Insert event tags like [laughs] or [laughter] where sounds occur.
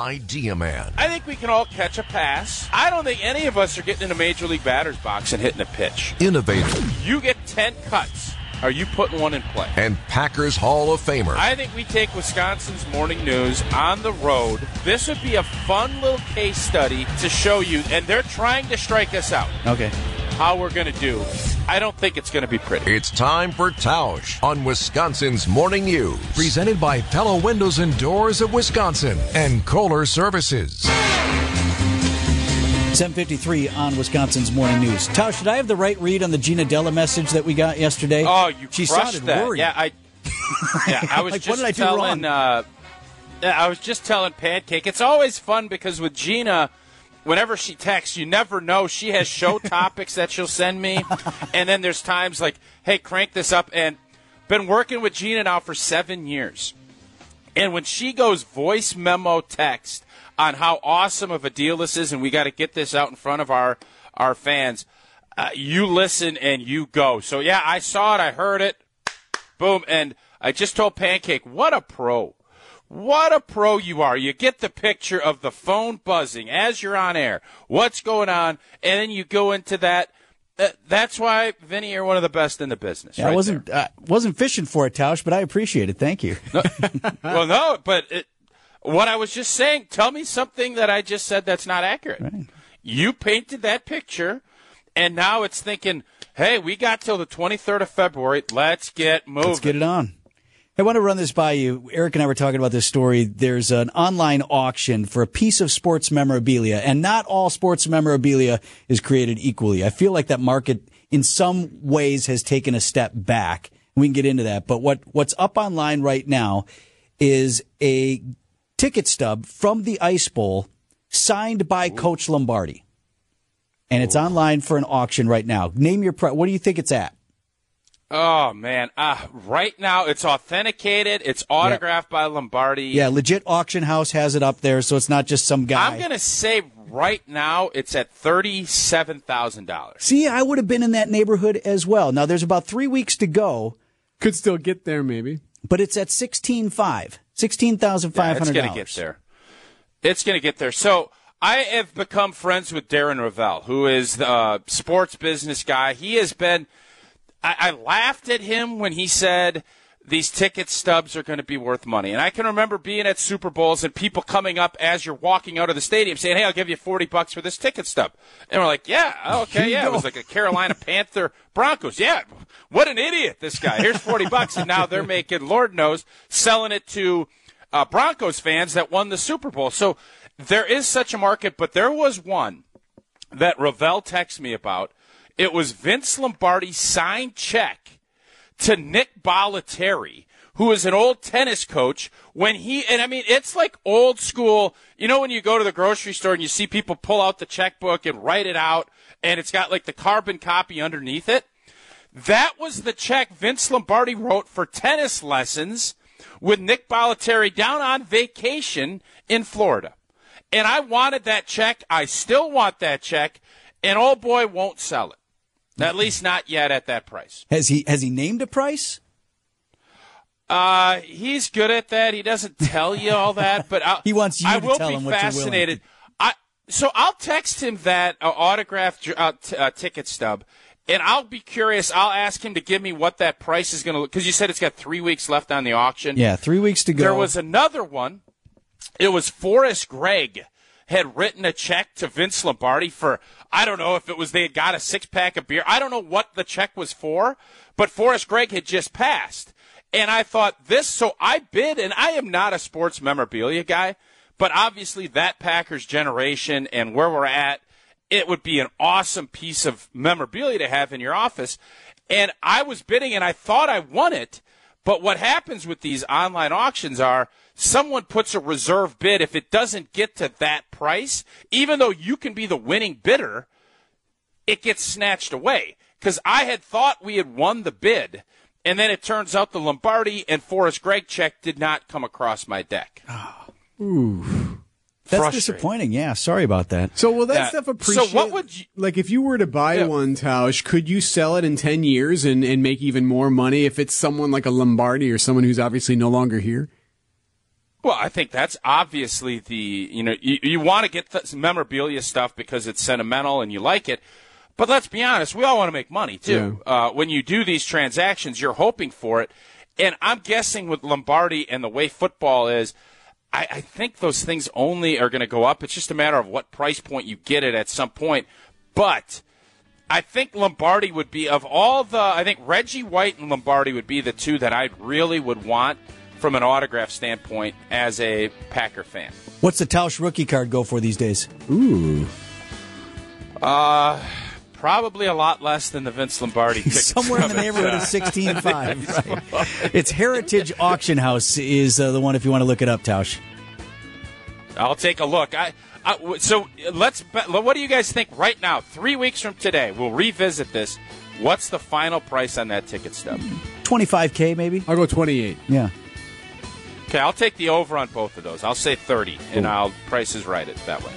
Idea Man. I think we can all catch a pass. I don't think any of us are getting in a major league batter's box and hitting a pitch. Innovator. You get 10 cuts. Are you putting one in play? And Packers Hall of Famer. I think we take Wisconsin's morning news on the road. This would be a fun little case study to show you, and they're trying to strike us out. Okay. How we're going to do. I don't think it's going to be pretty. It's time for Tausch on Wisconsin's Morning News. Presented by Pella Windows and Doors of Wisconsin and Kohler Services. 753 on Wisconsin's Morning News. Tausch, should I have the right read on the Gina Della message that we got yesterday? Oh, you she crushed sounded that. worried. Yeah, I. [laughs] Yeah, I was Like, just what did I do telling. wrong? Uh, yeah, I was just telling Pancake. It's always fun because with Gina, whenever she texts, you never know. She has show [laughs] topics that she'll send me, and then there's times like, "Hey, crank this up." And been working with Gina now for seven years, and when she goes voice memo text on how awesome of a deal this is, and we got to get this out in front of our our fans, uh, you listen and you go. So yeah, I saw it, I heard it, boom, and I just told Pancake, what a pro. What a pro you are. You get the picture of the phone buzzing as you're on air. What's going on? And then you go into that. Uh, that's why, Vinny, you're one of the best in the business. Yeah, I wasn't uh, wasn't fishing for it, Tausch, but I appreciate it. Thank you. there. [laughs] well, no, but it, what I was just saying, tell me something that I just said that's not accurate. You painted that picture, and now it's thinking, hey, we got till the 23rd of February. Let's get moving. Let's get it on. I want to run this by you. Eric and I were talking about this story. There's an online auction for a piece of sports memorabilia, and not all sports memorabilia is created equally. I feel like that market, in some ways, has taken a step back. We can get into that. But what, what's up online right now is a ticket stub from the Ice Bowl signed by Coach Lombardi. And it's oh. online for an auction right now. Name your price. What do you think it's at? Oh man! Uh, right now it's authenticated. It's autographed by Lombardi. Yeah, legit auction house has it up there, so it's not just some guy. I'm gonna say right now it's at thirty-seven thousand dollars. See, I would have been in that neighborhood as well. Now there's about three weeks to go, Could still get there, maybe. but it's at sixteen five, sixteen thousand five It's gonna get there. It's gonna get there. So I have become friends with Darren Rovell, who is the uh, sports business guy. He has been. I, I laughed at him when he said these ticket stubs are going to be worth money. And I can remember being at Super Bowls and people coming up as you're walking out of the stadium saying, "Hey, I'll give you 40 bucks for this ticket stub." And we're like, "Yeah, [laughs] okay, yeah." It was like a Carolina Panther Broncos. Yeah. What an idiot this guy. Here's 40 bucks and now they're making Lord knows selling it to uh, Broncos fans that won the Super Bowl. So there is such a market, but there was one that Rovell texted me about. It was Vince Lombardi's signed check to Nick Bollettieri, who is an old tennis coach. When he and I mean, it's like old school. You know, when you go to the grocery store and you see people pull out the checkbook and write it out, and it's got like the carbon copy underneath it. That was the check Vince Lombardi wrote for tennis lessons with Nick Bollettieri down on vacation in Florida. And I wanted that check. I still want that check. And old boy won't sell it. At least not yet at that price. Has he has he named a price? Uh, he's good at that. He doesn't tell you all that, [laughs] but I'll, He wants you I will be him what you're fascinated. I so I'll text him that uh, autographed uh, t- uh, ticket stub, and I'll be curious. I'll ask him to give me what that price is going to look because you said it's got three weeks left on the auction. Yeah, three weeks to go. There was another one. It was Forrest Gregg had written a check to Vince Lombardi for I don't know if it was they had got a six pack of beer. I don't know what the check was for, but Forrest Gregg had just passed. And I thought this, so I bid, and I am not a sports memorabilia guy, but obviously that Packers generation and where we're at, it would be an awesome piece of memorabilia to have in your office. And I was bidding and I thought I won it. But what happens with these online auctions are someone puts a reserve bid. If it doesn't get to that price, even though you can be the winning bidder, it gets snatched away. Because I had thought we had won the bid, and then it turns out the Lombardi and Forrest Gregg check did not come across my deck. Ah. That's disappointing. Yeah, sorry about that. So will that Yeah. stuff So what would you- like if you were to buy Yeah. one, Tausch? Could you sell it in ten years and, and make even more money if it's someone like a Lombardi or someone who's obviously no longer here? Well, I think that's obviously the you know you, you want to get the memorabilia stuff because it's sentimental and you like it. But let's be honest, we all want to make money too. Uh, when you do these transactions, you're hoping for it, and I'm guessing with Lombardi and the way football is, I, I think those things only are going to go up. It's just a matter of what price point you get it at some point. But I think Lombardi would be of all the. I think Reggie White and Lombardi would be the two that I really would want from an autograph standpoint as a Packer fan. What's the Tausch rookie card go for these days? Ooh. Probably a lot less than the Vince Lombardi [laughs] ticket Somewhere in the neighborhood of sixteen five. [laughs] Right. It's Heritage Auction House is uh, the one if you want to look it up, Tausch. I'll take a look. I, I w- so let's. What do you guys think right now? Three weeks from today, we'll revisit this. What's the final price on that ticket stub? Twenty five k maybe. I'll go 28. Yeah. Okay, I'll take the over on both of those. I'll say thirty, and I'll price is right it that way.